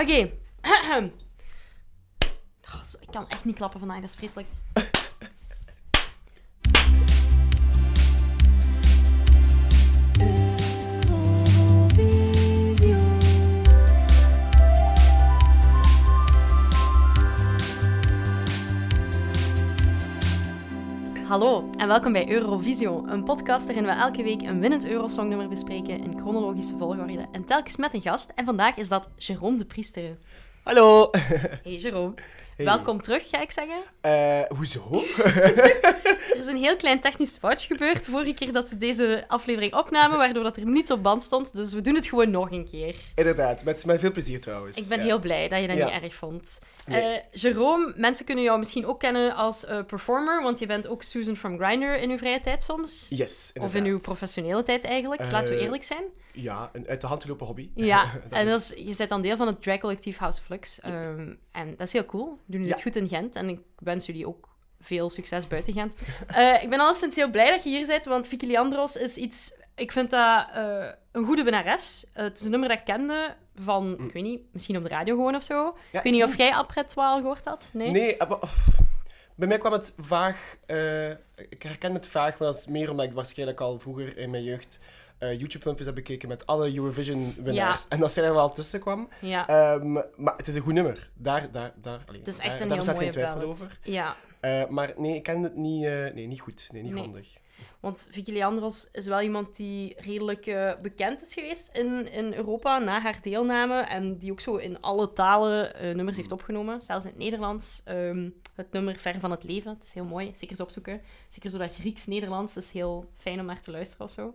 Oké. Zo, ik kan echt niet klappen vandaag, dat is vreselijk. Hallo en welkom bij Eurovision, een podcast waarin we elke week een winnend Eurosongnummer bespreken in chronologische volgorde en telkens met een gast. En vandaag is dat Jérôme de Priester. Hallo. Hey Jérôme, Hey. welkom terug ga ik zeggen. Eh, hoezo? Er is een heel klein technisch foutje gebeurd vorige keer dat we deze aflevering opnamen, waardoor dat er niets op band stond. Dus we doen het gewoon nog een keer. Inderdaad, met, met veel plezier trouwens. Ik ben Ja. heel blij dat je dat Ja. niet erg vond. Nee. Eh Jerome, mensen kunnen jou misschien ook kennen als eh, performer, want je bent ook Susan from Grindr in uw vrije tijd soms. Yes, Of in inderdaad. uw professionele tijd eigenlijk, laten we eerlijk zijn. Ja, een uit de hand gelopen hobby. Ja, en dat is, je bent dan deel van het drag collectief House Flux. Ehm, en dat is heel cool. Doen Ja. het goed in Gent en ik wens jullie ook veel succes buiten Gent. Eh, ik ben alleszins heel blij dat je hier bent, want Vicky Leandros is iets... Ik vind dat eh, een goede winnares. Eh, het is een nummer dat ik kende van, ik weet niet, misschien op de radio gewoon of zo. Mm. Ja, ik weet niet of jij al gehoord had. Nee? Nee, of, bij mij kwam het vaag... eh, ik herken het vaag, maar dat is meer omdat ik waarschijnlijk al vroeger in mijn jeugd eh, YouTube-filmpjes heb bekeken met alle Eurovision-winnaars. En dat zij er wel tussen kwam. Ja, Ehm, maar het is een goed nummer. Daar, daar, daar, allee, het is daar, echt een daar heel mooie geen twijfel ballad. over. Ja, Eh, maar nee, ik ken het niet, eh, nee, niet goed. Nee, niet Nee. grondig. Want Vicky Leandros is wel iemand die redelijk eh, bekend is geweest in, in Europa na haar deelname. En die ook zo in alle talen eh, nummers heeft opgenomen. Zelfs in het Nederlands. Ehm, het nummer Ver van het Leven. Het is heel mooi. Zeker eens opzoeken. Zeker zo dat Grieks-Nederlands is heel fijn om naar te luisteren of zo.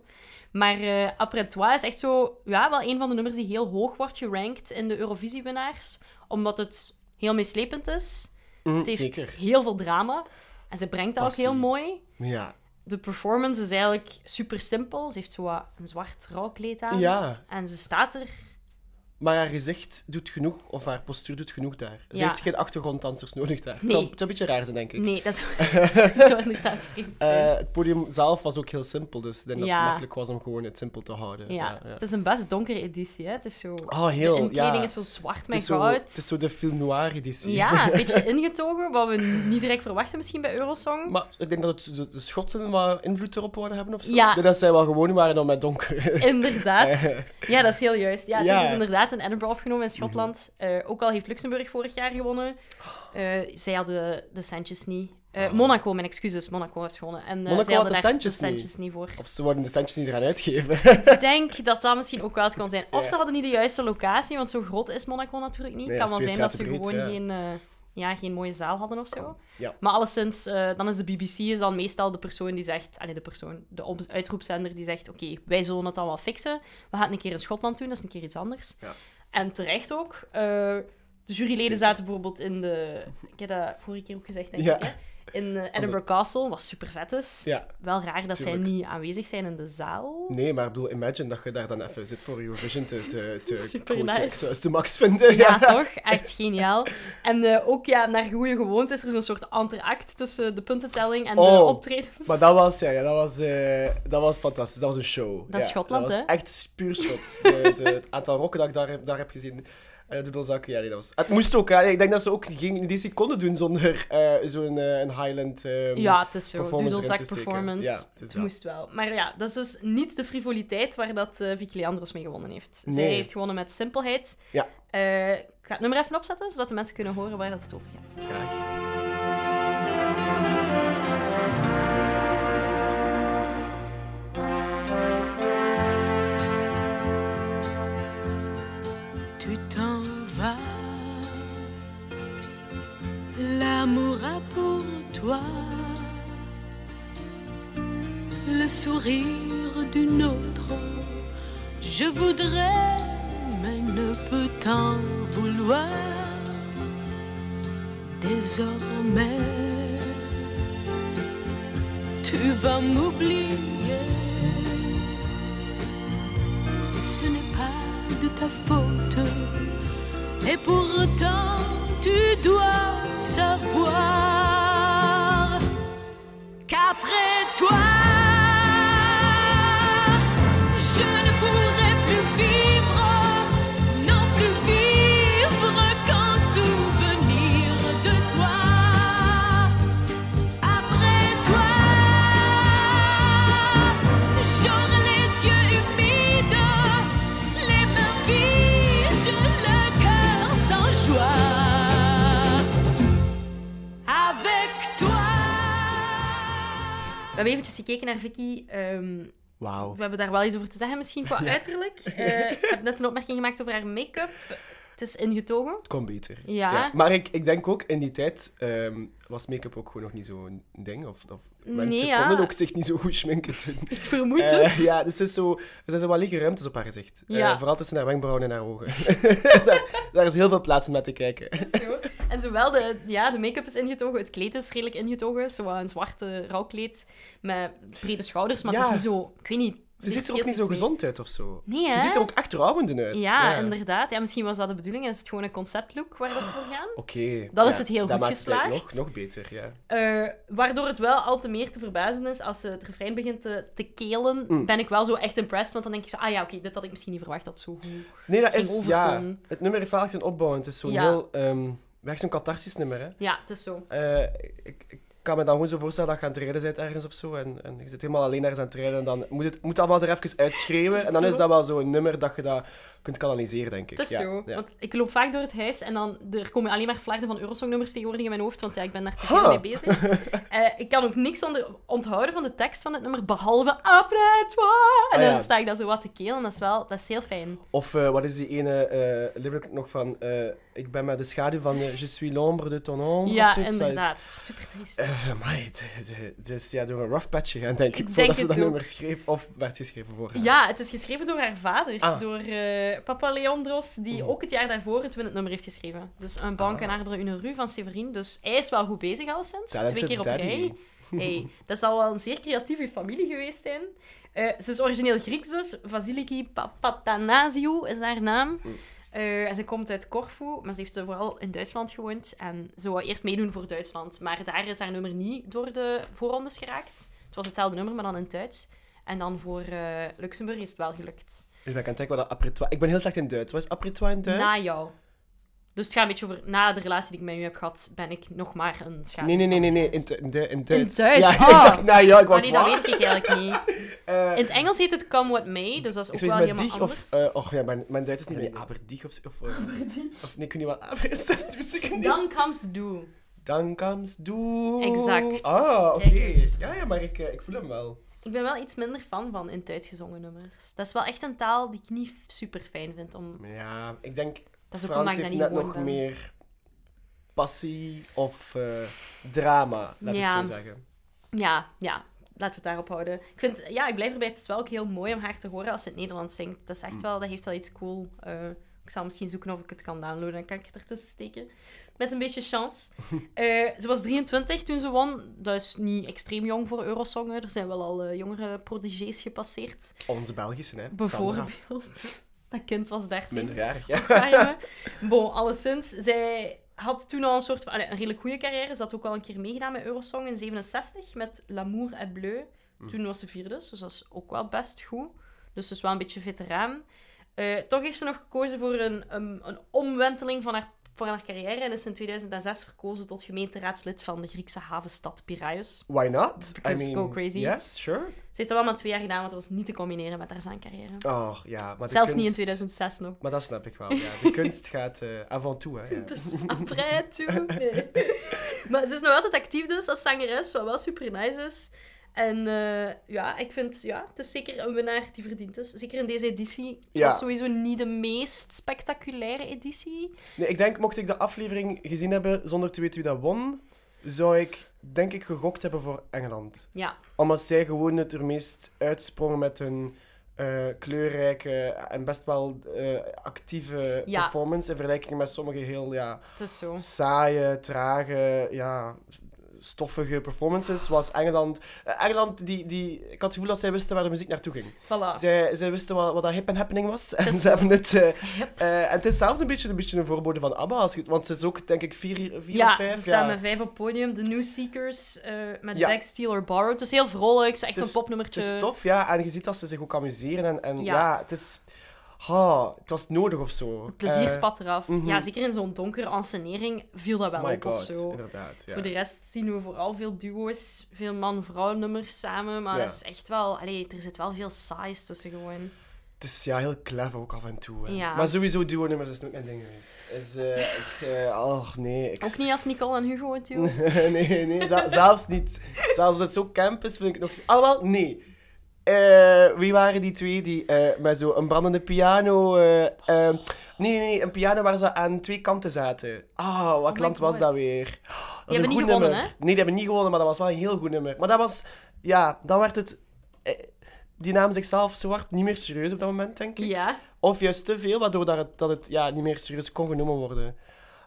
Maar eh Après Toi is echt zo... Ja, wel een van de nummers die heel hoog wordt gerankt in de Eurovisie-winnaars. Omdat het heel meeslepend is. Mm, Het heeft zeker. heel veel drama. En ze brengt dat ook heel mooi Ja. De performance is eigenlijk super simpel. Ze heeft zo wat een zwart rouwkleed aan. ja. En ze staat er. Maar haar gezicht doet genoeg, of haar postuur doet genoeg daar. Ze Ja. heeft geen achtergronddansers nodig daar. Het, Nee. het zou een beetje raar zijn, denk ik. Nee, dat zou, zou inderdaad vreemd zijn. Eh, het podium zelf was ook heel simpel, dus ik denk dat Ja. het makkelijk was om gewoon het simpel te houden. ja. het is een best donkere editie. Hè? Het is zo... Oh, heel, de inkleding ja. is zo zwart met zo, goud. het is zo de film noir editie. Ja, een beetje ingetogen, wat we niet direct verwachten misschien bij Eurosong. maar ik denk dat het, de, de Schotsen wat invloed erop wouden hebben of zo. Ja. Ik denk dat zij wel gewoon waren dan met donker. Inderdaad. Ja, dat is heel juist. Ja, het Ja. is dus inderdaad in Edinburgh opgenomen in Schotland. Eh, ook al heeft Luxemburg vorig jaar gewonnen. Eh, zij hadden de centjes niet. Eh, Monaco, mijn excuses. Monaco heeft gewonnen. En, Monaco zij had de centjes de centjes niet voor. Of ze worden de centjes niet eraan uitgeven. Ik denk dat dat misschien ook wel het kon zijn. Of ze hadden niet de juiste locatie, want zo groot is Monaco natuurlijk niet. Nee, Het kan wel zijn dat ze gewoon geen, ja, geen mooie zaal hadden of zo. Ja. Maar alleszins, eh, dan is de BBC is dan meestal de persoon die zegt... Allee, de persoon, de uitroepzender die zegt... Oké, wij zullen het dan wel fixen. We gaan het een keer in Schotland doen, dat is een keer iets anders. Ja. En terecht ook. Eh, de juryleden Zeker. zaten bijvoorbeeld in de... Ik heb dat vorige keer ook gezegd, denk Ja. ik. Hè? In eh, Edinburgh Castle, wat super vet is. ja. Wel raar dat Tuurlijk. zij niet aanwezig zijn in de zaal. Nee, maar ik bedoel, imagine dat je daar dan even zit voor Eurovision te, te, te Super quoten. nice. Het de max vinden. Ja, toch? Echt geniaal. En eh, ook ja, naar goede gewoonte is er zo'n soort interact tussen de puntentelling en de Oh, optredens. Maar dat was, ja, ja, dat, was, eh, dat was fantastisch. Dat was een show. Dat is Ja, Schotland, dat hè? echt puur Schots. De, de, het aantal rokken dat ik daar, daar heb gezien. Uh, doedelzakken, ja, nee, dat was... Het moest ook, hè. Ik denk dat ze ook geen die seconde doen zonder eh, zo'n een Highland... ehm, ja, het is zo. steken. performance. Ja, het moest wel. Maar ja, dat is dus niet de frivoliteit waar dat eh Vicky Leandros mee gewonnen heeft. Zij Nee. heeft gewonnen met simpelheid. Ja. Ik ga het nummer even opzetten, zodat de mensen kunnen horen waar dat het over gaat. Graag. Le sourire d'une autre. Je voudrais, mais ne peux t'en vouloir. Désormais, tu vas m'oublier. Ce n'est pas de ta faute. Et pourtant, tu dois savoir qu'après toi, hebben eventjes gekeken naar Vicky. Ehm, Wauw. we hebben daar wel iets over te zeggen, misschien qua Ja. uiterlijk. Eh, ik heb net een opmerking gemaakt over haar make-up. Het is ingetogen. Het kon beter. Ja. Maar ik, ik denk ook, in die tijd ehm, was make-up ook gewoon nog niet zo'n ding. Of, of mensen Nee, ja. konden ook zich niet zo goed schminken toen. Ik vermoed Eh, het. ja, dus het is zo, er zijn zo wat lege ruimtes op haar gezicht. Eh, vooral tussen haar wenkbrauwen en haar ogen. daar, daar is heel veel plaats om naar te kijken. Zo. En zowel de, ja, de make-up is ingetogen, het kleed is redelijk ingetogen. Zo een zwarte rouwkleed met brede schouders, maar het is niet zo... Ik weet niet... Ze ziet er ook niet zo gezond uit of zo. Nee, Ze ziet er ook echt rouwende uit. Ja, inderdaad. Ja, misschien was dat de bedoeling en is het gewoon een conceptlook waar dat ze voor gaan. Oké. Dan is het heel goed maakt het eigenlijk geslaagd. Nog, nog beter, ja. Eh, waardoor het wel al te meer te verbazen is als ze het refrein begint te, te kelen, Mm. ben ik wel zo echt impressed. Want dan denk ik zo, ah ja, oké, dit had ik misschien niet verwacht dat zo goed... Nee, dat is... Ja, het nummer heeft wel echt een opbouw. Het is zo'n Ja. heel... ehm weg zo'n catharsis nummer, hè. Ja, het is zo. Eh, ik, ik kan me dan gewoon zo voorstellen dat je aan het rijden bent ergens of zo. En, en je zit helemaal alleen ergens aan het rijden. En dan moet het moet allemaal er even uitschreeuwen. En dan is dat wel zo'n nummer dat je dat kunt kanaliseren, denk ik. Het is ja, zo. ja. Want ik loop vaak door het huis en dan er komen alleen maar flarden van Eurosong-nummers tegenwoordig in mijn hoofd, want ja, ik ben daar te veel mee bezig. Eh, ik kan ook niks onder, onthouden van de tekst van het nummer, behalve après toi. En Ah, dan sta ik dat zo wat te kelen. Dat is wel dat is heel fijn. Of eh, wat is die ene eh lyric nog van... ik ben met de schaduw van Je suis l'ombre de ton ombre. Ja, zoiets. Dat is- inderdaad. Super triest. Maar het, is ja, door een rough patch gegaan, denk ik, Ik voordat denk ze dat ook. nummer schreef. Of werd geschreven voor haar. Ja, het is geschreven door haar vader, Ah. door Papa Leandros, die Mhm. ook het jaar daarvoor het winnend nummer heeft geschreven. Dus een bank Ah. en arbre une rue van Severin. Dus hij is wel goed bezig al sinds. Twee keer op rij. Hey, dat zal wel een zeer creatieve familie geweest zijn. Eh, ze is origineel Grieks dus. Vasiliki Papatanasiou is haar naam. Mm. Eh, en ze komt uit Corfu, maar ze heeft vooral in Duitsland gewoond. En ze wou eerst meedoen voor Duitsland. Maar daar is haar nummer niet door de voorrondes geraakt. Het was hetzelfde nummer, maar dan in Duits. En dan voor eh, Luxemburg is het wel gelukt. Ik ben aan het kijken wat dat après toi... Ik ben heel slecht in Duits. Wat is après toi in Duits? Na jou. Dus het gaat een beetje over... Na de relatie die ik met u heb gehad, ben ik nog maar een schaduw. Nee, nee, nee, nee, nee. In, in, Du- in Duits. Duits? Ja, ik Ah. dacht, nou ja, ik Maar wou nee, dat weet ik eigenlijk niet. Eh, In het Engels heet het Come What May, dus dat is ook wel helemaal dich anders. of... eh, oh ja, mijn, mijn Duits is niet meer Aberdieg of... Of, eh, of nee, ik weet niet wat Aber is. Dat wist ik niet. Dan comes Do. Dan comes du. Exact. Ah, oké. Ja, ja, maar ik, eh, ik voel hem wel. Ik ben wel iets minder fan van in het Duits gezongen nummers. Dat is wel echt een taal die ik niet super fijn vind. Om... Ja, ik denk... Dat is ook Frans heeft dat net niet nog ben. meer passie of eh, drama, laat Ja. ik zo zeggen. Ja, ja. Laten we het daarop houden. Ik vind, ja, ik blijf erbij. Het is wel ook heel mooi om haar te horen als ze het Nederlands zingt. Dat is echt Mm. wel, dat heeft wel iets cool. Eh, ik zal misschien zoeken of ik het kan downloaden. Dan kan ik het ertussen steken. Met een beetje chance. Eh, ze was 23 toen ze won. Dat is niet extreem jong voor Eurosong. Er zijn wel al eh, jongere prodigies gepasseerd. Onze Belgische, hè. Sandra. Bijvoorbeeld. Dat kind was 13. Minderjarig, ja. Arme. Bon, alleszins. Zij had toen al een soort van... een redelijk goede carrière. Ze had ook al een keer meegedaan met Eurosong in 67 met L'amour est bleu. Toen was ze vierde, dus dat is ook wel best goed. Dus ze is wel een beetje veteraan. Eh, toch heeft ze nog gekozen voor een, een, een omwenteling van haar, van haar carrière en is in 2006 verkozen tot gemeenteraadslid van de Griekse havenstad Piraeus. Why not? Because go crazy. Yes, sure. Ze heeft dat wel maar twee jaar gedaan, want dat was niet te combineren met haar zangcarrière. Oh, ja. Maar Zelfs niet in kunst- 2006 nog. Maar dat snap ik wel, ja. De kunst gaat eh avant tout, hè. Ja. Dus après tout. Nee. Maar ze is nog altijd actief dus als zangeres, wat wel super nice is. En eh, ja, ik vind, ja, het is zeker een winnaar die verdiend is. Zeker in deze editie. Het Ja. was sowieso niet de meest spectaculaire editie. Nee, ik denk, mocht ik de aflevering gezien hebben zonder te weten wie dat won, zou ik, denk ik, gegokt hebben voor Engeland. Ja, Omdat zij gewoon het er meest uitsprongen met hun eh, kleurrijke en best wel eh, actieve Ja. performance in vergelijking met sommige heel ja, het is zo. saaie, trage, ja, stoffige performances. Was Engeland... eh, Engeland, die, die, ik had het gevoel dat zij wisten waar de muziek naartoe ging. Voilà. Zij, zij wisten wat, wat dat hip en happening was. En ze hebben het... eh, en het is zelfs een beetje, een beetje een voorbode van ABBA. Als je, want ze is ook, denk ik, vier, vier of ja, vijf. ze staan met vijf op podium. De New Seekers met Ja. Bag, Steal or Borrow. Het is heel vrolijk. Het is echt een popnummertje. Het is tof, ja. En je ziet dat ze zich ook amuseren. En, en ja. Ja. het is... Ha, het was nodig of zo. Het plezier Eh, spat eraf. mhm. Ja, zeker in zo'n donkere ensenering viel dat wel my op of zo. inderdaad. Ja. Voor de rest zien we vooral veel duo's, veel man-vrouw nummers samen. Maar Ja. dat is echt wel... Allee, er zit wel veel saais tussen gewoon. Het is ja, heel clever ook af en toe. Ja. Maar sowieso duo-nummers is nooit mijn ding geweest. Is, ik, oh, nee. Ik, Ook niet als Nicole en Hugo het nee, nee, zelfs niet. Zelfs als het zo camp is, vind ik het nog... Allemaal, nee. Eh, wie waren die twee die eh, met zo een brandende piano... eh, eh, nee, nee, nee, een piano waar ze aan twee kanten zaten. Ah, wat my land was dat weer? Dat is hebben niet gewonnen, nummer. hè? Nee, die hebben niet gewonnen, maar dat was wel een heel goed nummer. Maar dat was... Ja, dan werd het... die namen zichzelf zo hard niet meer serieus op dat moment, denk ik. Ja. Of juist te veel, waardoor dat het, dat het ja, niet meer serieus kon genomen worden.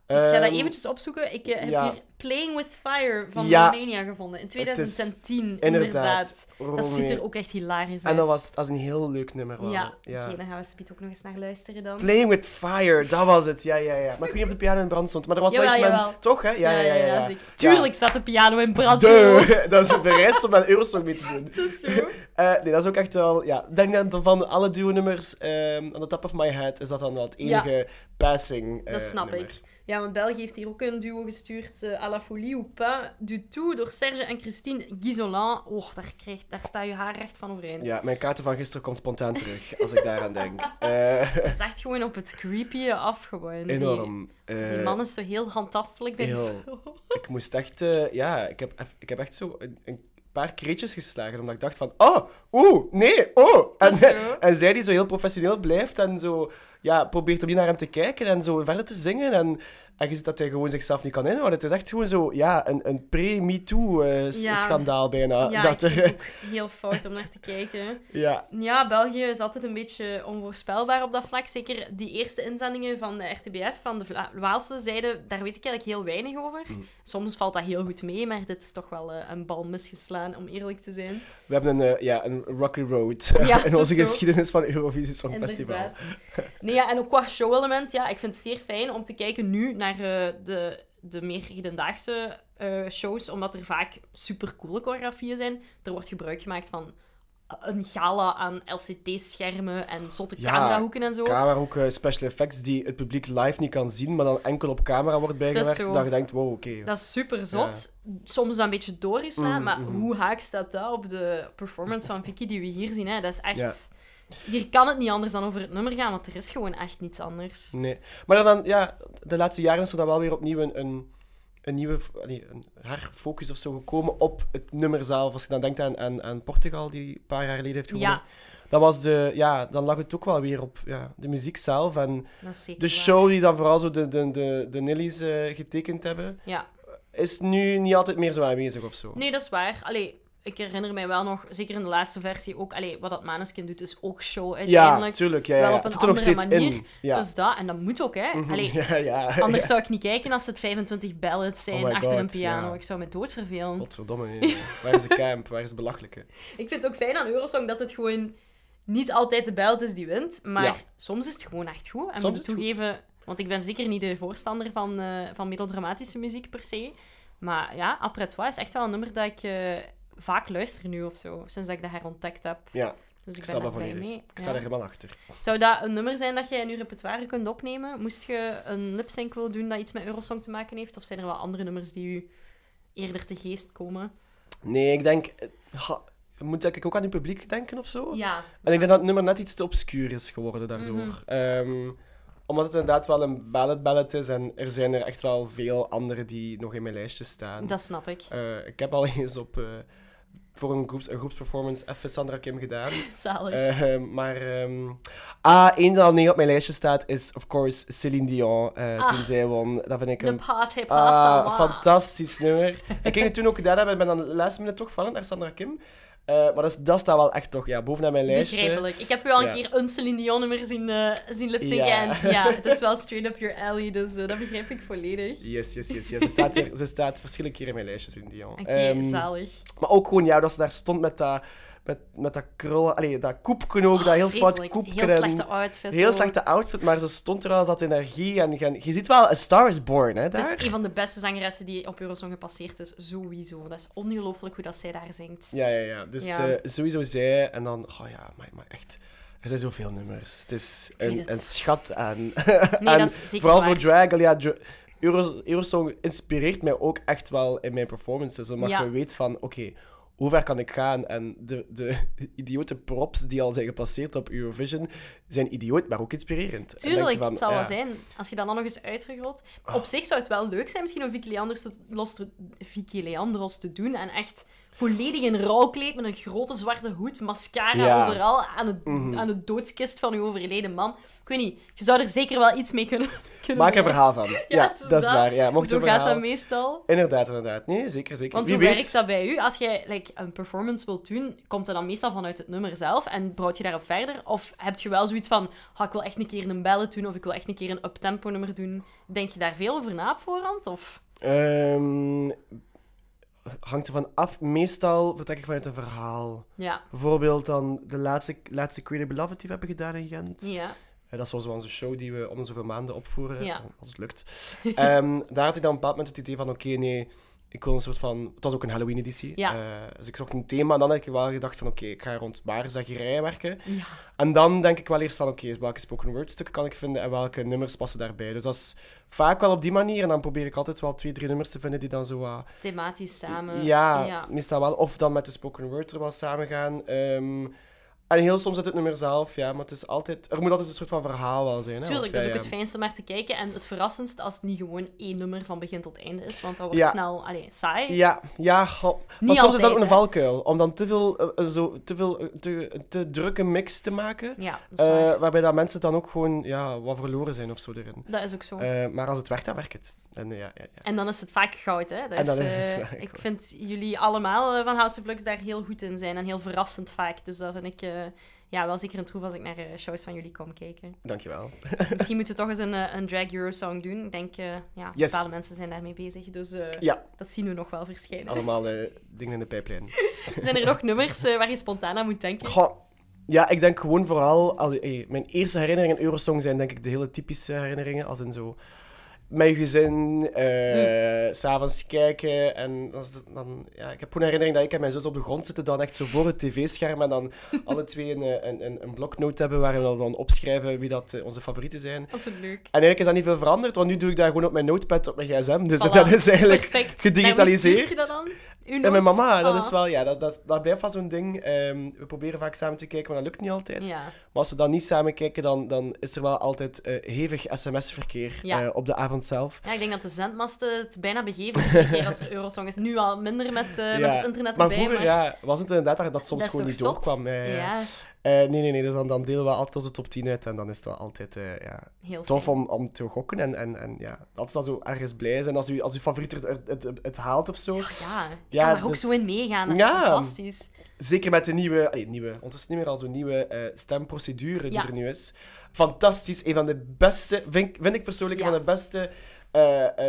Ik ga dat Ehm, eventjes opzoeken. Ik eh, heb ja. hier Playing with Fire van Ja. Romania gevonden. In 2010, inderdaad. inderdaad. Dat ziet er ook echt hilarisch uit. En dat was, dat is een heel leuk nummer. Wel. Ja, ja. oké, dan gaan we subiet ook nog eens naar luisteren dan. Playing with Fire, dat was het. Ja, ja, ja. Maar ik weet niet of de piano in brand stond. Maar er was wel iets met... Toch, hè? Ja, ja, ja. Tuurlijk staat de piano in brand. De, dat is bereisd om mijn Eurosong mee te doen. Dat is zo. Eh, nee, dat is ook echt wel... Ja, denk dat van alle duo-nummers, ehm on the top of my head, is dat dan wel het enige passing eh, Dat snap nummer. ik. Ja, want België heeft hier ook een duo gestuurd. eh à la folie ou pas du tout. Door Serge en Christine Gisolan. Oh, daar, krijgt, daar sta je haar recht van overeind. Ja, mijn kaarten van gisteren komt spontaan terug, als ik daaraan denk. Eh, Het is echt gewoon op het creepy af gewoon. Die- enorm. Die, Eh, man is zo heel handtastelijk. heel. Ik moest echt... ja, ik heb, ik heb echt zo een, een paar kreetjes geslagen, omdat ik dacht van... Oh, oeh, nee, oh. En, en zij die zo heel professioneel blijft en zo... Ja, probeert om niet naar hem te kijken en zo verder te zingen. En, ziet dat hij gewoon zichzelf niet kan inhouden. Het is echt gewoon zo... Ja, een, een Ja. pre-MeToo-schandaal bijna. Ja, dat ik vind er, ook heel fout om naar te kijken. ja, Ja, België is altijd een beetje onvoorspelbaar op dat vlak. Zeker die eerste inzendingen van de RTBF, van de Vla- Waalse zijde, daar weet ik eigenlijk heel weinig over. Mm. Soms valt dat heel goed mee, maar dit is toch wel eh, een bal misgeslaan, om eerlijk te zijn. we hebben een, eh, ja, een rocky road Ja, in onze geschiedenis van Eurovisie Songfestival. Nee, ja, en ook qua show-element, ja, ik vind het zeer fijn om te kijken nu naar eh, de, de meer hedendaagse eh, shows, omdat er vaak supercoole choreografieën zijn. Er wordt gebruik gemaakt van een gala aan LCD-schermen en zotte Ja, camerahoeken en zo. Camera ook eh, special effects die het publiek live niet kan zien, maar dan enkel op camera wordt bijgewerkt. Dat je denkt, wow, oké. Dat is super zot. Soms een beetje doorgeslaan, Mm, maar mhm. hoe haak staat dat op de performance van Vicky die we hier zien? Hè? Dat is echt... Ja. Hier kan het niet anders dan over het nummer gaan, want er is gewoon echt niets anders. Nee. Maar dan, ja, de laatste jaren is er dan wel weer opnieuw een, een, een nieuwe nee, een herfocus of zo gekomen op het nummer zelf. Als je dan denkt aan, aan, aan Portugal, die een paar jaar geleden heeft gewonnen. Ja, Dan, was de, ja, dan lag het ook wel weer op ja, de muziek zelf en de waar. show die dan vooral zo de, de, de, de Nillies eh, getekend hebben, Ja. is nu niet altijd meer zo aanwezig of zo. Nee, dat is waar. Allee, ik herinner mij wel nog, zeker in de laatste versie ook, allee, wat dat Maneskin doet, is ook show ja, uiteindelijk. tuurlijk. Ja, ja, wel ja. op een het zit er nog andere steeds manier. in. Ja. Het is dat, en dat moet ook, hè. Mhm. Allee, ja, ja. anders ja. zou ik niet kijken als het 25 ballads zijn Oh my achter een piano. ja. Ik zou me doodvervelen. Godverdomme. Waar is de camp? Waar is de belachelijke? Ik vind het ook fijn aan Eurosong dat het gewoon niet altijd de belt is die wint, maar Ja. soms is het gewoon echt goed. En moet het toegeven, want ik ben zeker niet de voorstander van, eh van melodramatische muziek per se. Maar ja, Après Toi is echt wel een nummer dat ik eh, vaak luister nu of zo, sinds dat ik dat herontdekt heb. Ja, Dus ik, ik sta daar daar blij mee. Ik sta Ja. er helemaal achter. Zou dat een nummer zijn dat jij in je repertoire kunt opnemen? Moest je een lipsync willen doen dat iets met Eurosong te maken heeft? Of zijn er wel andere nummers die u eerder te geest komen? Nee, ik denk... eh, ha, moet ik ook aan het publiek denken of zo? Ja. En ik denk dat het nummer net iets te obscuur is geworden daardoor. Mhm. Ehm, omdat het inderdaad wel een ballad ballad is en er zijn er echt wel veel andere die nog in mijn lijstje staan. Dat snap ik. Eh, ik heb al eens op... eh, voor een, groeps, een groepsperformance even Sandra Kim gedaan. Zalig. Eh, maar... ehm, ah, één dat al niet op mijn lijstje staat is, of course, Celine Dion. eh, Ah. toen zij won. Dat vind ik een party Ah, fantastisch nummer. ik ging het toen ook gedaan hebben, ik ben dan de laatste minuut toch vallen naar Sandra Kim. Eh, maar dat, dat staat wel echt toch ja, bovenaan mijn lijstje. Begrijpelijk. Ik heb u al een Ja. keer een Celine Dion nummer zien, eh zien lipzinken. Ja. En ja, het is wel straight up your alley, dus eh, dat begrijp ik volledig. Yes, yes, yes. yes. Ze, staat hier, ze staat verschillende keren in mijn lijstje, Celine Dion. Oké, Ehm, zalig. maar ook gewoon, ja, dat ze daar stond met dat, met, met dat krul, allee, dat koepje ook, dat heel fout Vreselijk. koepje. Heel en slechte outfit. Heel ook. slechte outfit, maar ze stond er al, ze had energie. En je, je ziet wel, A Star is Born, hè, Het daar. is een van de beste zangeressen die op Eurosong gepasseerd is, sowieso. Dat is ongelooflijk hoe dat zij daar zingt. Ja, ja, ja. Dus Ja. eh, sowieso zij, en dan, oh ja, maar, maar echt... Er zijn zoveel nummers. Het is een, het. een schat aan... Nee, en dat is zeker vooral waar. voor drag, al ja, dra- Euro, Eurosong inspireert mij ook echt wel in mijn performances. Omdat Ja. je weet van, oké, hoe ver kan ik gaan? En de, de idiote props die al zijn gepasseerd op Eurovision zijn idioot, maar ook inspirerend. Tuurlijk, van, het zal ja. wel zijn. Als je dat dan nog eens uitvergroot. Op zich zou het wel leuk zijn misschien om Vicky Leandros te, los te, Vicky Leandros te doen. En echt volledig in rouwkleed met een grote zwarte hoed, mascara Ja. overal aan, het, Mhm. aan de doodskist van uw overleden man. Ik weet niet, je zou er zeker wel iets mee kunnen, kunnen Maak er een verhaal van. Ja, het dat is waar. Ja, mocht je Zo een gaat verhaal... dat meestal. Inderdaad, inderdaad. Nee, zeker, zeker. Want Wie hoe weet... werkt dat bij u? Als jij like, een performance wilt doen, komt dat dan meestal vanuit het nummer zelf en bouwt je daarop verder? Of heb je wel zoiets van, "Ah, ik wil echt een keer een ballad doen of ik wil echt een keer een uptempo nummer doen? Denk je daar veel over na op voorhand? Of... Ehm, hangt ervan af. Meestal vertrek ik vanuit een verhaal. Ja. Bijvoorbeeld dan de laatste, laatste Creative Beloved die we hebben gedaan in Gent. Ja. Dat is zoals onze show die we om de zoveel maanden opvoeren, Ja. als het lukt. Ehm, daar had ik dan op een bepaald moment het idee van, oké, nee, ik wil een soort van... Het was ook een Halloween-editie. Ja. Eh, dus ik zocht een thema en dan heb ik wel gedacht van, oké, ik ga rond baarzagerijen werken. Ja. En dan denk ik wel eerst van, oké, welke spoken word stukken kan ik vinden en welke nummers passen daarbij. Dus dat is vaak wel op die manier. En dan probeer ik altijd wel twee, drie nummers te vinden die dan zo wat... Thematisch samen. ja, ja. meestal wel. Of dan met de spoken word er wel samen gaan. Ehm, en heel soms uit het nummer zelf, ja. Maar het is altijd... Er moet altijd een soort van verhaal wel zijn. Hè? Tuurlijk, dat is ook het fijnste om naar te kijken. En het verrassendst als het niet gewoon één nummer van begin tot einde is. Want dat wordt Ja. snel allee, saai. Ja, ja. Maar Niet soms is dat ook een valkuil. Om dan te veel, eh, zo, te, veel eh, te, te drukke mix te maken. Ja, dat is waar. waarbij dat mensen dan ook gewoon ja, wat verloren zijn of zo erin. Dat is ook zo. Maar als het werkt, dan werkt het. En, ja, ja, ja. En dan is het vaak goud, hè? En dan is, is het ik vind jullie allemaal van House of Lux daar heel goed in zijn. En heel verrassend vaak. Dus dat vind ik ja, wel zeker een troef als ik naar eh, shows van jullie kom kijken. Dankjewel. Misschien moeten we toch eens een, eh, een drag Eurosong doen. Ik denk, eh, ja, Yes. bepaalde mensen zijn daarmee bezig. Dus eh, Ja, dat zien we nog wel verschijnen. allemaal eh, dingen in de pijplijn. Zijn er nog nummers eh, waar je spontaan aan moet denken? Goh, ja, ik denk gewoon vooral... Al, hey, mijn eerste herinneringen in Eurosong zijn denk ik de hele typische herinneringen. Als in zo... Met je gezin, Hm. s'avonds kijken. En dan, ja, ik heb gewoon een herinnering dat ik en mijn zus op de grond zitten, dan echt zo voor het tv-scherm. En dan alle twee een, eh, een, een, een bloknoot hebben waarin we dan opschrijven wie dat eh, onze favorieten zijn. Dat is leuk. En eigenlijk is dat niet veel veranderd, want nu doe ik dat gewoon op mijn notepad op mijn gsm. Dus Voilà. dat is eigenlijk Perfect. gedigitaliseerd. Je dat dan? En mijn mama, dat Ah. is wel, ja, dat, dat, dat blijft wel zo'n ding. Ehm, we proberen vaak samen te kijken, maar dat lukt niet altijd. Ja. Maar als we dan niet samen kijken, dan, dan is er wel altijd eh, hevig sms-verkeer Ja. eh, op de avond zelf. ja, ik denk dat de zendmasten het bijna begeven keer als er Eurosong is. Nu al minder met, eh, met het internet maar erbij, vroeger maar ja, was het inderdaad dat dat soms dat gewoon niet zot? doorkwam. Ja, Eh, nee, nee, nee. Dus dan, dan delen we altijd onze top 10 uit en dan is het wel altijd eh, ja, heel tof fijn. om, om te gokken en, en, en ja, altijd wel zo ergens blij zijn als u, als uw favoriet het, het, haalt of zo. Ja, je Ja, kan daar ook dus- zo in meegaan. Dat is Ja. fantastisch. Zeker met de nieuwe, allee, nieuwe ondertussen niet meer al zo'n nieuwe eh, stemprocedure die Ja. er nu is. Fantastisch. Een van de beste, vind, vind ik persoonlijk, een van de beste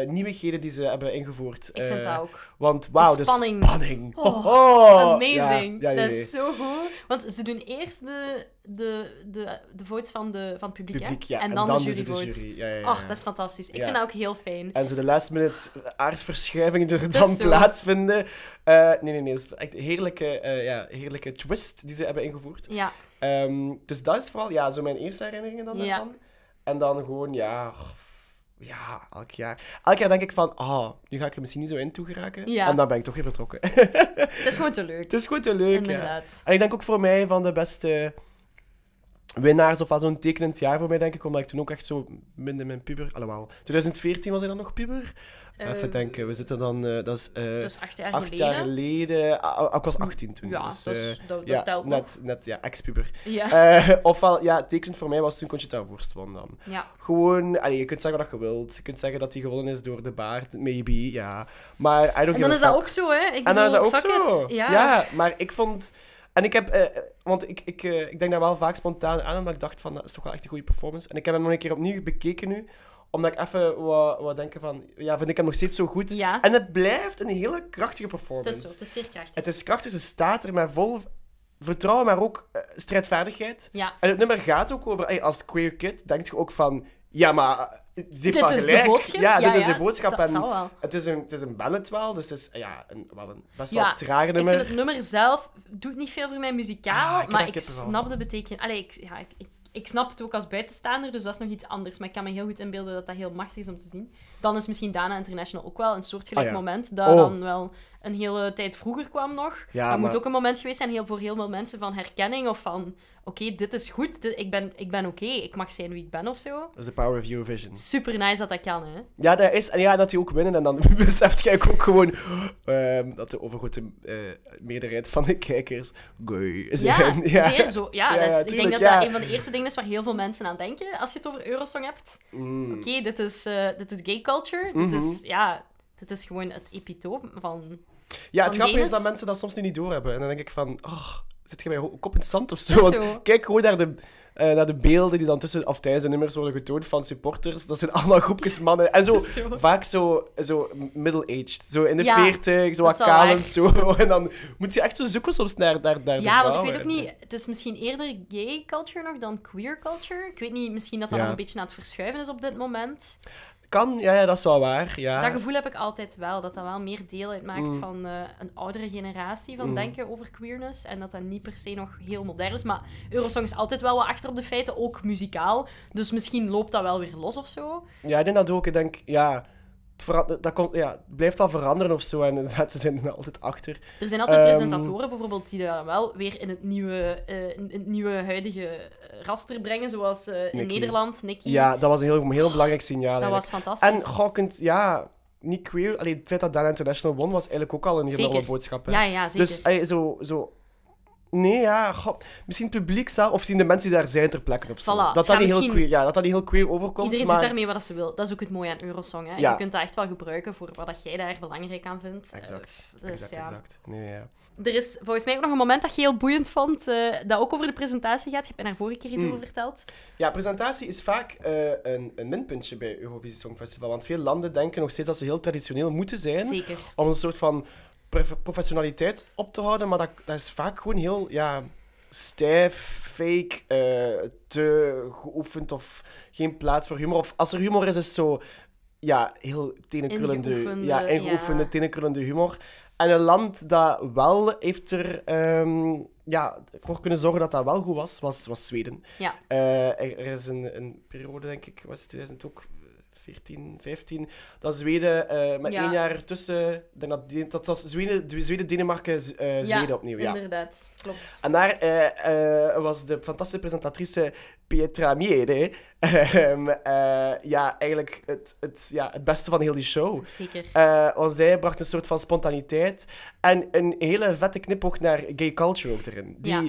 nieuwigheden die ze hebben ingevoerd. Ik vind Eh, dat ook. Want wauw, De de spanning. spanning. Oh, Oh, Amazing. Ja, ja, dat is zo goed. Want ze doen eerst de, de, de, de votes van, de, van het publiek? Publiek, ja. en dan, de juryvotes. jury. Ach, ja. dat is fantastisch. Ik vind dat ook heel fijn. En zo de last minute aardverschuivingen die er dan plaatsvinden. Eh, nee, nee, nee. Dat is echt een heerlijke, eh, ja, heerlijke twist die ze hebben ingevoerd. Ja, Ehm, dus dat is vooral ja, zo mijn eerste herinneringen dan daarvan. En dan gewoon, ja... Ja, elk jaar. Elk jaar denk ik van, ah, nu ga ik er misschien niet zo in toe geraken. Ja. En dan ben ik toch weer vertrokken. het is gewoon te leuk. het is gewoon te leuk, ja. Inderdaad. En ik denk ook voor mij van de beste winnaars, of wel zo'n tekenend jaar voor mij, denk ik, omdat ik toen ook echt zo minder mijn puber... Alhoewel, 2014 was ik dan nog puber. Even Eh, denken, we zitten dan... eh, dat is Dus acht jaar acht geleden. jaar geleden. Ah, ah, ik was 18 toen. Ja, dus, dat, eh, dat, telt nog. net, net, ja, ex-puber. Ja. Ofwel, ja, tekenend voor mij was toen Conchita Wurst won dan. ja. Gewoon, allee, je kunt zeggen wat je wilt. Je kunt zeggen dat hij gewonnen is door de baard, maybe, ja. Maar I don't En dan a is dat ook zo, hè? Ik En dan is dat ook zo. Ja. maar ik vond... En ik heb... want ik, ik, ik denk daar wel vaak spontaan aan, omdat ik dacht van, dat is toch wel echt een goede performance. En ik heb hem nog een keer opnieuw bekeken nu, omdat ik even wat, wat denken van... Ja, vind ik hem nog steeds zo goed? Ja, En het blijft een hele krachtige het performance. is zo. Het is zeer krachtig. Het is krachtig, ze staat er met vol vertrouwen, maar ook eh, strijdvaardigheid. Ja. En het nummer gaat ook over, als queer kid, denk je ook van, ja, maar eh, ze heeft Dit is gelijk. de boodschap. Ja, dit is de boodschap. Dat en zal wel. het is een, het is een ballad wel, dus het is ja, een, wel een best Ja, wel Ik nummer. vind het nummer zelf doet niet veel voor mij muzikaal, Ah, ik maar ik snap de betekenis. Allee, ik, ja, ik, ik, ik snap het ook als buitenstaander, dus dat is nog iets anders. Maar ik kan me heel goed inbeelden dat dat heel machtig is om te zien. dan is misschien Dana International ook wel een soortgelijk Ah, ja. moment. Dat Oh. dan wel een hele tijd vroeger kwam nog. Ja, dat moet ook een moment geweest zijn heel, voor heel veel mensen van herkenning of van... Oké, dit is goed, dit- ik ben, ik ben oké, ik mag zijn wie ik ben of zo. Dat is de power of Eurovision. Super nice dat dat kan, hè. Ja, dat is. En ja, dat die ook winnen. En dan beseft jij ook gewoon ehm, dat de overgrote eh, meerderheid van de kijkers gay zijn. Ja, zeer zo. Ja, Ja, dus ja, ik denk dat ja. dat een van de eerste dingen is waar heel veel mensen aan denken als je het over Eurosong hebt. Mm. Oké, dit, is, eh, dit is gay culture. Dit Mhm. is, ja, dit is gewoon het epitoom van... Ja, het grappige is dat mensen dat soms nu niet doorhebben. En dan denk ik van, oh, zit je mij ho- kop in het zand of zo? Want zo. kijk gewoon naar de, eh, naar de beelden die dan tussen of tijdens de nummers worden getoond van supporters. Dat zijn allemaal groepjes mannen. En zo, zo. vaak zo, zo middle-aged. Zo in de Ja, veertig, zo dat wat is wel kalend. Zo. En dan moet je echt zo zoeken soms naar, naar, naar Ja, want ik weet ook niet... Het is misschien eerder gay culture nog dan queer culture. Ik weet niet, misschien dat dat Ja. nog een beetje aan het verschuiven is op dit moment. Kan, ja, ja, dat is wel waar. Ja. Dat gevoel heb ik altijd wel. Dat dat wel meer deel uitmaakt Mm. van eh, een oudere generatie van Mm. denken over queerness. En dat dat niet per se nog heel modern is. Maar Eurosong is altijd wel wat achter op de feiten, ook muzikaal. Dus misschien loopt dat wel weer los of zo. Ja, ik denk dat ook. Ik denk, ja, het dat komt, ja, het blijft wel veranderen of zo. En inderdaad, ze zijn er altijd achter. Er zijn altijd Ehm, presentatoren bijvoorbeeld die dat wel weer in het nieuwe, in het nieuwe huidige raster brengen. Zoals eh, in Nicky. Nederland, Nicky. Ja, dat was een heel, heel belangrijk signaal. dat eigenlijk. was fantastisch. En kunt, ja, niet queer. Allee, het feit dat Dana International won was eigenlijk ook al een Zeker. boodschap. hè. Ja, ja, zeker. Dus allee, zo, zo. Nee, ja, goh, misschien het publiek zelf, of zien de mensen die daar zijn ter plekke of zo. Voilà, dat, dat, niet heel queer, ja, dat dat niet heel queer overkomt. Iedereen maar... doet daarmee wat ze wil. Dat is ook het mooie aan Eurosong. Hè? Ja. Je kunt dat echt wel gebruiken voor wat dat jij daar belangrijk aan vindt. Exact, Eh, dus, exact, ja. exact. Nee, ja. Er is volgens mij ook nog een moment dat je heel boeiend vond, eh, dat ook over de presentatie gaat. Je hebt mij daar vorige keer iets Mm. over verteld. Ja, presentatie is vaak eh, een, een minpuntje bij Eurovisie Songfestival. Want veel landen denken nog steeds dat ze heel traditioneel moeten zijn. Zeker. Om een soort van professionaliteit op te houden. Maar dat, dat is vaak gewoon heel ja, stijf, fake, eh, te geoefend of geen plaats voor humor. Of als er humor is, is het zo ja, heel tenenkrullende, Ingeoefende, ja, ingeoefende ja. humor. En een land dat wel heeft er ehm, ja, voor kunnen zorgen dat dat wel goed was, was, was Zweden. Ja. Eh, er, er is een, een periode, denk ik, was het 2000 ook 14, 15, dat Zweden eh, met Ja. één jaar ertussen, denk dat, dat was Zweden, Zweden Denemarken, eh, Zweden opnieuw. Ja. inderdaad. Klopt. En daar eh, was de fantastische presentatrice Pietra Miede ehm, eh, ja, eigenlijk het, het, ja, het beste van heel die show. Zeker. Want zij bracht een soort van spontaniteit en een hele vette knipoog naar gay culture ook erin. Die, Ja.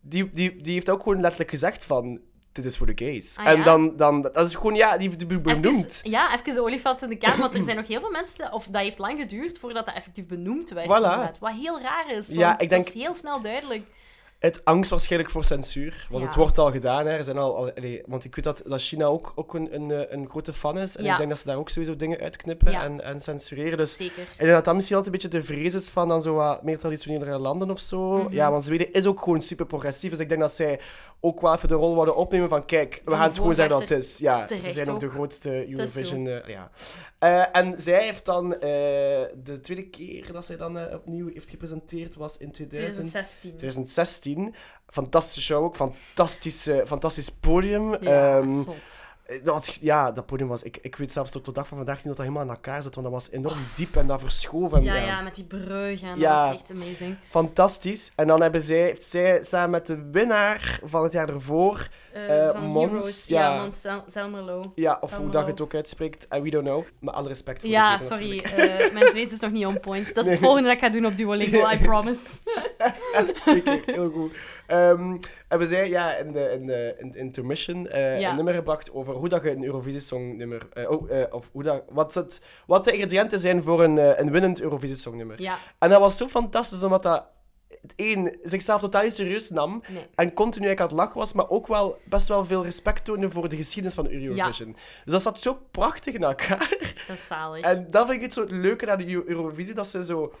die, die, die heeft ook gewoon letterlijk gezegd van, dit is voor de gays. Ah, en ja? dan, dan, dat is gewoon, ja, die, die benoemd. Even, ja, even de olifant in de kamer, want er zijn nog heel veel mensen, of dat heeft lang geduurd voordat dat effectief benoemd werd. Voilà. Wat heel raar is, want Ja, ik het denk- was heel snel duidelijk. Het angst waarschijnlijk voor censuur. Want Ja. het wordt al gedaan. Hè. Er zijn al, al, want ik weet dat, dat China ook, ook een, een, eh, een grote fan is. En Ja. ik denk dat ze daar ook sowieso dingen uitknippen Ja. en, en censureren. Dus Zeker. ik denk dat dat misschien altijd een beetje de vrees is van dan zo wat meer traditionelere landen of zo. Mhm. Ja, want Zweden is ook gewoon super progressief. Dus ik denk dat zij ook wel even de rol wilden opnemen van kijk, we gaan het gewoon zeggen dat het is. Ja, ze zijn ook de grootste. Eurovision. eh, ja. Eh, en zij heeft dan de tweede keer dat zij dan opnieuw heeft gepresenteerd was in 2000. 2016. 2016. Fantastische show ook. Fantastisch, eh, fantastisch podium. Ja, Ehm, dat, was- ja, dat podium was... Ik, ik weet zelfs tot de dag van vandaag niet dat dat helemaal aan elkaar zit, want dat was enorm diep en dat verschoven. Ja, ja. ja, met die brug en Ja. dat is echt amazing. Fantastisch. En dan hebben zij, heeft zij samen met de winnaar van het jaar ervoor... Eh, Eh, van Mons, Heroes, ja. ja, Mons. Ja, of hoe dat je het ook uitspreekt. And we don't know. Met alle respect voor Ja, Zweden sorry. eh, mijn Zweeds is nog niet on point. Dat is Nee. het volgende dat ik ga doen op Duolingo, I promise. Zeker, heel goed. Ehm, hebben zij ja, in de, in de in de intermission eh, Ja. een nummer gebracht over hoe dat je een Eurovisie-songnummer... eh, oh, eh, of hoe dat, wat, het, wat de ingrediënten zijn voor een, eh, een winnend Eurovisie-songnummer. Ja, En dat was zo fantastisch, omdat dat het één zichzelf totaal niet serieus nam nee. en continu eigenlijk aan het lachen was, maar ook wel best wel veel respect toonde voor de geschiedenis van Eurovision. Dus dat zat zo prachtig in elkaar. Dat is zalig. En dat vind ik het zo leuke aan de Eu- Eurovisie, dat ze zo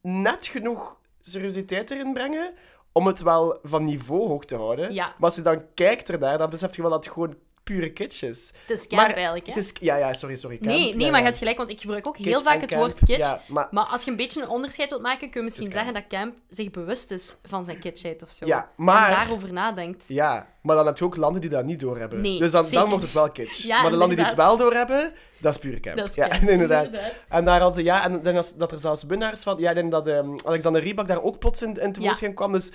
net genoeg seriositeit erin brengen om het wel van niveau hoog te houden. Ja. Maar als je dan kijkt ernaar, dan besef je wel dat het gewoon pure kitsch is. Het is camp Maar eigenlijk, hè? Het is, ja, ja, sorry, sorry. camp. Nee, Ja, nee, maar je hebt gelijk, want ik gebruik ook heel vaak en het camp. woord kitsch. Ja, maar, Maar als je een beetje een onderscheid wilt maken, kun je misschien zeggen dat Camp zich bewust is van zijn kitschheid of zo. ja, En maar, daarover nadenkt. ja, maar dan heb je ook landen die dat niet doorhebben. Nee, dus dan, dan wordt het wel kitsch. Ja, maar de landen die het wel doorhebben, dat is pure camp. Dat is ja, camp, inderdaad. inderdaad. En daar hadden ze, ja, en denk dat, er zelfs winnaars van, ja, ik denk dat ehm, Alexander Rybak daar ook plots in, in tevoorschijn kwam. Dus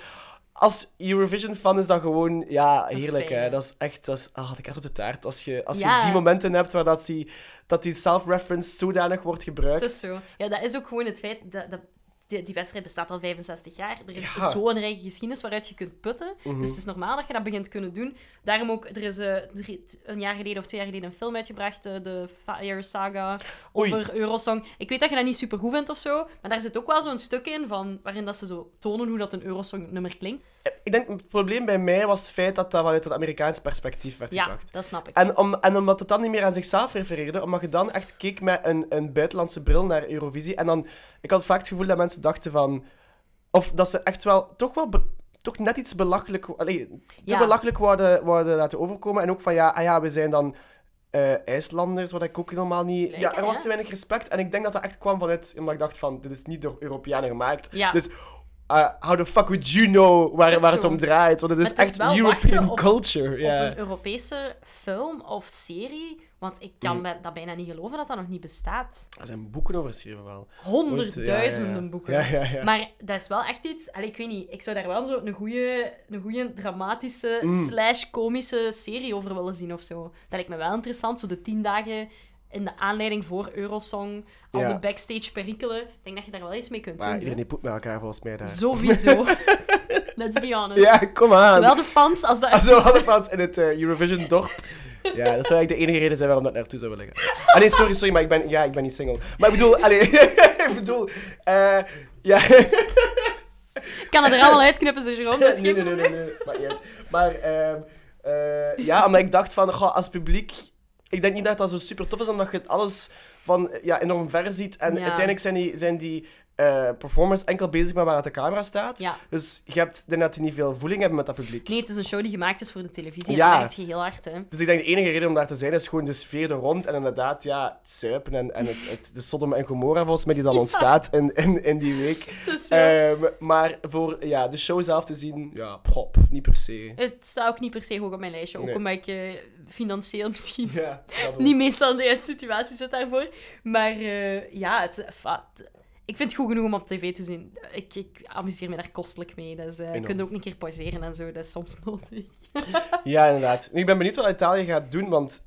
als Eurovision-fan is dat gewoon, ja, is heerlijk. fijn, hè. hè. Dat is echt, dat is, ah, de kaas op de taart. Als je, als Ja. je die momenten hebt waar dat die, dat die self-reference zodanig wordt gebruikt. Het is zo. Ja, dat is ook gewoon het feit dat... dat die, die wedstrijd bestaat al 65 jaar. Er is Ja. zo'n rijke geschiedenis waaruit je kunt putten. Mhm. Dus het is normaal dat je dat begint te kunnen doen. Daarom ook, er is eh, een jaar geleden of twee jaar geleden een film uitgebracht, eh, de Fire Saga, Oei. over Eurosong. Ik weet dat je dat niet super goed vindt of zo, maar daar zit ook wel zo'n stuk in van, waarin dat ze zo tonen hoe dat een Eurosong-nummer klinkt. Ik denk, het probleem bij mij was het feit dat dat vanuit het Amerikaans perspectief werd Ja, gebracht. dat snap ik. En, om, en omdat het dan niet meer aan zichzelf refereerde, omdat je dan echt keek met een, een buitenlandse bril naar Eurovisie. En dan, ik had vaak het gevoel dat mensen dachten van... Of dat ze echt wel, toch wel, be- toch net iets belachelijk... Allee, te Ja. belachelijk wouden, wouden laten overkomen. En ook van, ja, ah ja, we zijn dan eh, IJslanders, wat ik ook helemaal niet... Ja, er was hè? te weinig respect. En ik denk dat dat echt kwam vanuit, omdat ik dacht van, dit is niet door Europeanen gemaakt. Ja. Dus... uh, how the fuck would you know waar, waar het om draait? Want het is Maar het is echt European op- culture. Ja. Op een Europese film of serie, want ik kan Mm. bij- dat bijna niet geloven dat dat nog niet bestaat. Er zijn boeken over geschreven wel. Honderdduizenden Ja, ja, boeken. Ja, ja, ja. Maar dat is wel echt iets... Allee, ik weet niet, ik zou daar wel zo een goede, een goede dramatische Mm. slash komische serie over willen zien of zo. Dat lijkt me wel interessant, zo de tien dagen in de aanleiding voor Eurosong, al Ja. de backstage perikelen. Ik denk dat je daar wel iets mee kunt Maar doen. iedereen zo. die poept met elkaar volgens mij daar. Sowieso. Let's be honest. Ja, kom aan. Zowel de fans als de Zo artiesten. alle fans in het eh, Eurovision dorp. Ja, dat zou eigenlijk de enige reden zijn waarom dat naartoe zou willen gaan. Ah nee, sorry, sorry, maar ik ben, ja, ik ben niet single. Maar ik bedoel, allee, ik bedoel, eh ja. Ik kan het er allemaal uitknippen, Jerome. Dat is nee, geen nee, nee, nee, nee, maakt niet uit. Maar ehm, eh, ja, omdat ik dacht van, goh, als publiek, ik denk niet dat dat zo super tof is, omdat je het alles van ja, enorm ver ziet. En Ja. uiteindelijk zijn die, zijn die eh, performers enkel bezig met waar dat de camera staat. Ja. Dus je hebt, denk dat die niet veel voeling hebben met dat publiek. Nee, het is een show die gemaakt is voor de televisie. En Ja. dat werkt je heel hard, hè. Dus ik denk de enige reden om daar te zijn is gewoon de sfeer er rond. En inderdaad, ja, het zuipen en, en het, het, de Sodom en Gomorra volgens mij die dan ontstaat in, in, in die week. Dus, maar voor ja, de show zelf te zien, ja, pop, niet per se. Het staat ook niet per se hoog op mijn lijstje. Ook Nee. omdat ik eh, financieel misschien niet meestal in de juiste situatie zit daarvoor. Maar eh, ja, het, het- ik vind het goed genoeg om op tv te zien. Ik, ik amuseer me daar kostelijk mee. Dus eh, je kunt ook een keer pauzeren en zo. Dat is soms nodig. Ja, inderdaad. Nu, ik ben benieuwd wat Italië gaat doen, want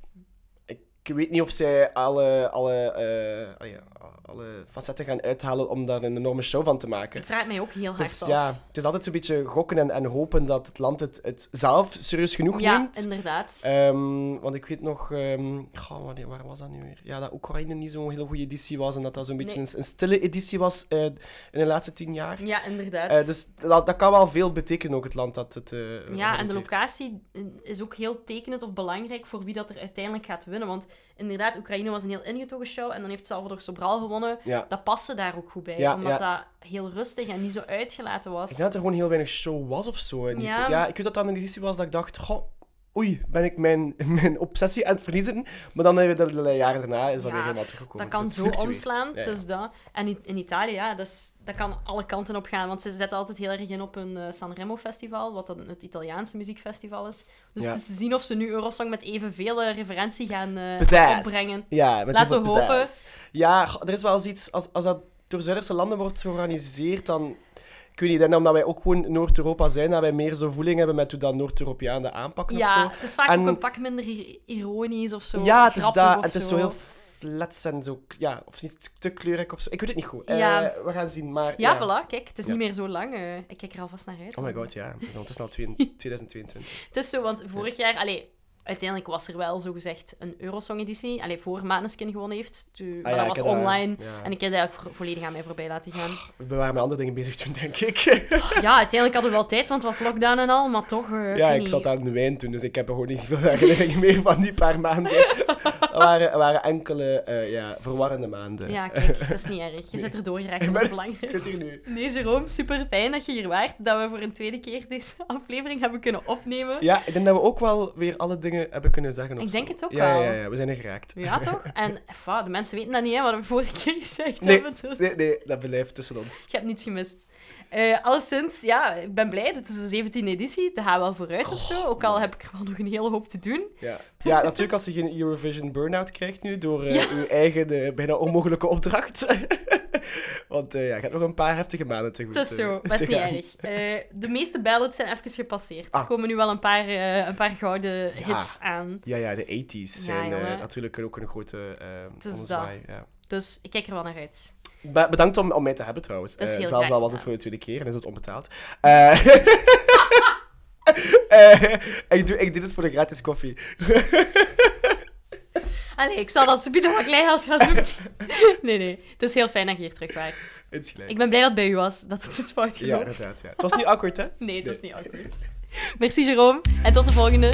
ik weet niet of zij alle, alle, eh, ah ja, alle facetten gaan uithalen om daar een enorme show van te maken. Ik vraag het mij ook heel Het hard is, af. ja, het is altijd zo'n beetje gokken en, en hopen dat het land het, het zelf serieus genoeg Ja, neemt. inderdaad. Ehm, want ik weet nog, ehm goh, wanneer- waar was dat nu weer? Ja, dat Oekraïne niet zo'n hele goede editie was en dat dat zo'n beetje Nee. een, een stille editie was eh, in de laatste tien jaar. Ja, inderdaad. Eh, dus dat, dat kan wel veel betekenen, ook het land dat het. eh, Ja, en de locatie is ook heel tekenend of belangrijk voor wie dat er uiteindelijk gaat winnen. Want inderdaad, Oekraïne was een heel ingetogen show en dan heeft Salvador Sobral gewonnen. Ja. Dat paste daar ook goed bij, Ja, omdat ja. dat heel rustig en niet zo uitgelaten was. Ik denk dat er gewoon heel weinig show was of zo. En ja, ik weet dat dat een editie was dat ik dacht, goh, oei, ben ik mijn, mijn obsessie aan het verliezen? Maar dan hebben we jaren daarna is dat Ja, weer helemaal teruggekomen. Dat kan Dus zo het fluctueert. omslaan, Ja, ja. het is dat. En in, in Italië, ja, dat, is, dat kan alle kanten op gaan. Want ze zetten altijd heel erg in op een eh, Sanremo festival, wat dan het Italiaanse muziekfestival is. Dus het is te zien of ze nu Eurosong met evenveel eh, referentie gaan eh, opbrengen. Ja, met Laten we hopen. Ja, er is wel eens iets, als, als dat door Zuiderse landen wordt georganiseerd, dan... Ik weet niet, ik denk omdat wij ook gewoon Noord-Europa zijn, dat wij meer zo voeling hebben met hoe dat Noord-Europeanen aanpakken of Ja, zo. het is vaak En- ook een pak minder ir- ironisch of zo. Ja, het is dat. of Het is zo heel flats en zo... Ja, of niet te kleurrijk of zo. Ik weet het niet goed. Ja. Eh, we gaan zien, maar... Ja, ja. voilà, kijk, het is Ja. niet meer zo lang. eh, ik kijk er alvast naar uit. Oh my god, ja. Zijn ondertussen al twee- 2022. Het is zo, want vorig jaar, allee, uiteindelijk was er wel zogezegd een Eurosong-editie. Allee, voor Maneskin gewonnen heeft. Toen, maar Ah ja, dat was dat- online. ja. En ik heb dat eigenlijk vo- volledig aan mij voorbij laten gaan. We waren met andere dingen bezig toen, denk ik. Ja, uiteindelijk hadden we wel tijd, want het was lockdown en al. Maar toch, eh, ja, ik niet. zat aan de wijn toen, dus ik heb er gewoon niet veel herinneringen meer van die paar maanden. waren, waren enkele eh, ja, verwarrende maanden. Ja, kijk, dat is niet erg. Je zit er doorgeraakt, dat is belangrijk. Ik hier nu. Nee, Jerome, super fijn dat je hier waart. Dat we voor een tweede keer deze aflevering hebben kunnen opnemen. Ja, ik denk dat we ook wel weer alle dingen hebben kunnen zeggen. Ik denk het ook ja, wel. Ja, ja, we zijn er geraakt. Ja, toch? En de mensen weten dat niet, hè, wat we vorige keer gezegd Nee, hebben. Dus Nee, nee, dat blijft tussen ons. ik heb niets gemist. Eh alleszins, ja, ik ben blij. Het is de 17e editie. Het gaat wel vooruit of zo. Ook al heb ik er wel nog een hele hoop te doen. Ja. ja, natuurlijk als je geen Eurovision burn-out krijgt nu door Ja. uw eigen eh, bijna onmogelijke opdracht. Want ja, je hebt nog een paar heftige maanden te goed. Het is zo, dat is te niet gaan. erg. De meeste ballads zijn even gepasseerd. Er Ah. komen nu wel een paar, een paar gouden hits aan. Ja, ja, de 80s Ja, zijn natuurlijk ook een grote eh is ommezwaai, Ja. Dus ik kijk er wel naar uit. Be- bedankt om, om mij te hebben trouwens. Eh, zelfs al was het voor de tweede keer en is het onbetaald. Eh, eh, ik, doe, ik deed het voor de gratis koffie. Allee, ik zal dat subiet nog wat kleingeld gaan zoeken. Nee, nee. Het is heel fijn dat je hier terug waart. Het is gelijk. Ik ben blij dat het bij u was, dat het is fout Ja, gelopen. inderdaad. Ja. Het was niet awkward, hè? Nee, het was Nee. niet awkward. Merci, Jerome. En tot de volgende.